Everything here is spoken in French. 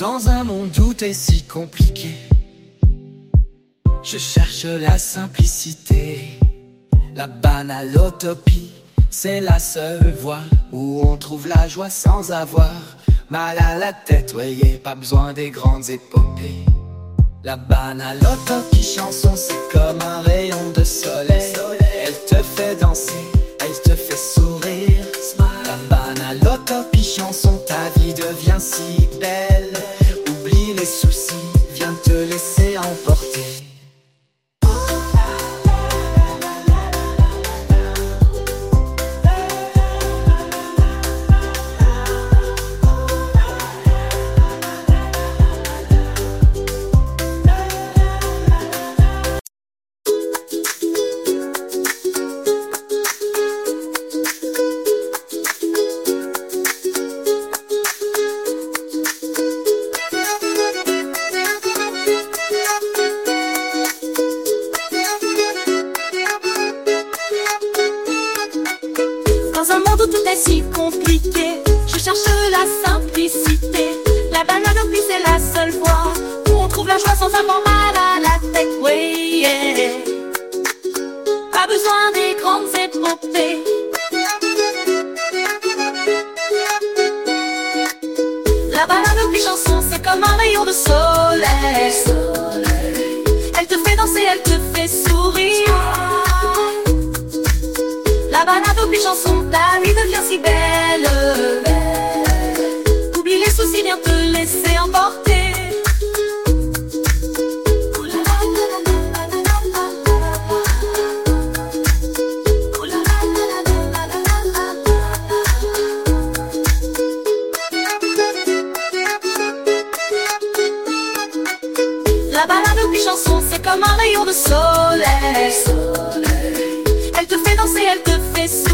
Dans un monde où t'es si compliqué, je cherche la simplicité, la banalotopie. C'est la seule voie où on trouve la joie sans avoir mal à la tête. Voyez, pas besoin des grandes épopées. La banalotopie chanson, c'est comme un rayon de soleil. La banalotopie chanson, ta vie devient si belle. Oublie les soucis, Dans un monde où tout est si compliqué, je cherche la simplicité. La banane au c'est la seule voie où on trouve la joie sans avoir mal à la tête. Yeah. Pas besoin des grandes épopées. La banane au chanson, c'est comme un rayon de soleil. mes chansons, ta nuit devient si belle. Oublie les soucis, viens te laisser emporter. La balade ou mes chansons, c'est comme un rayon de soleil. soleil. Elle te fait danser, elle te fait sourire.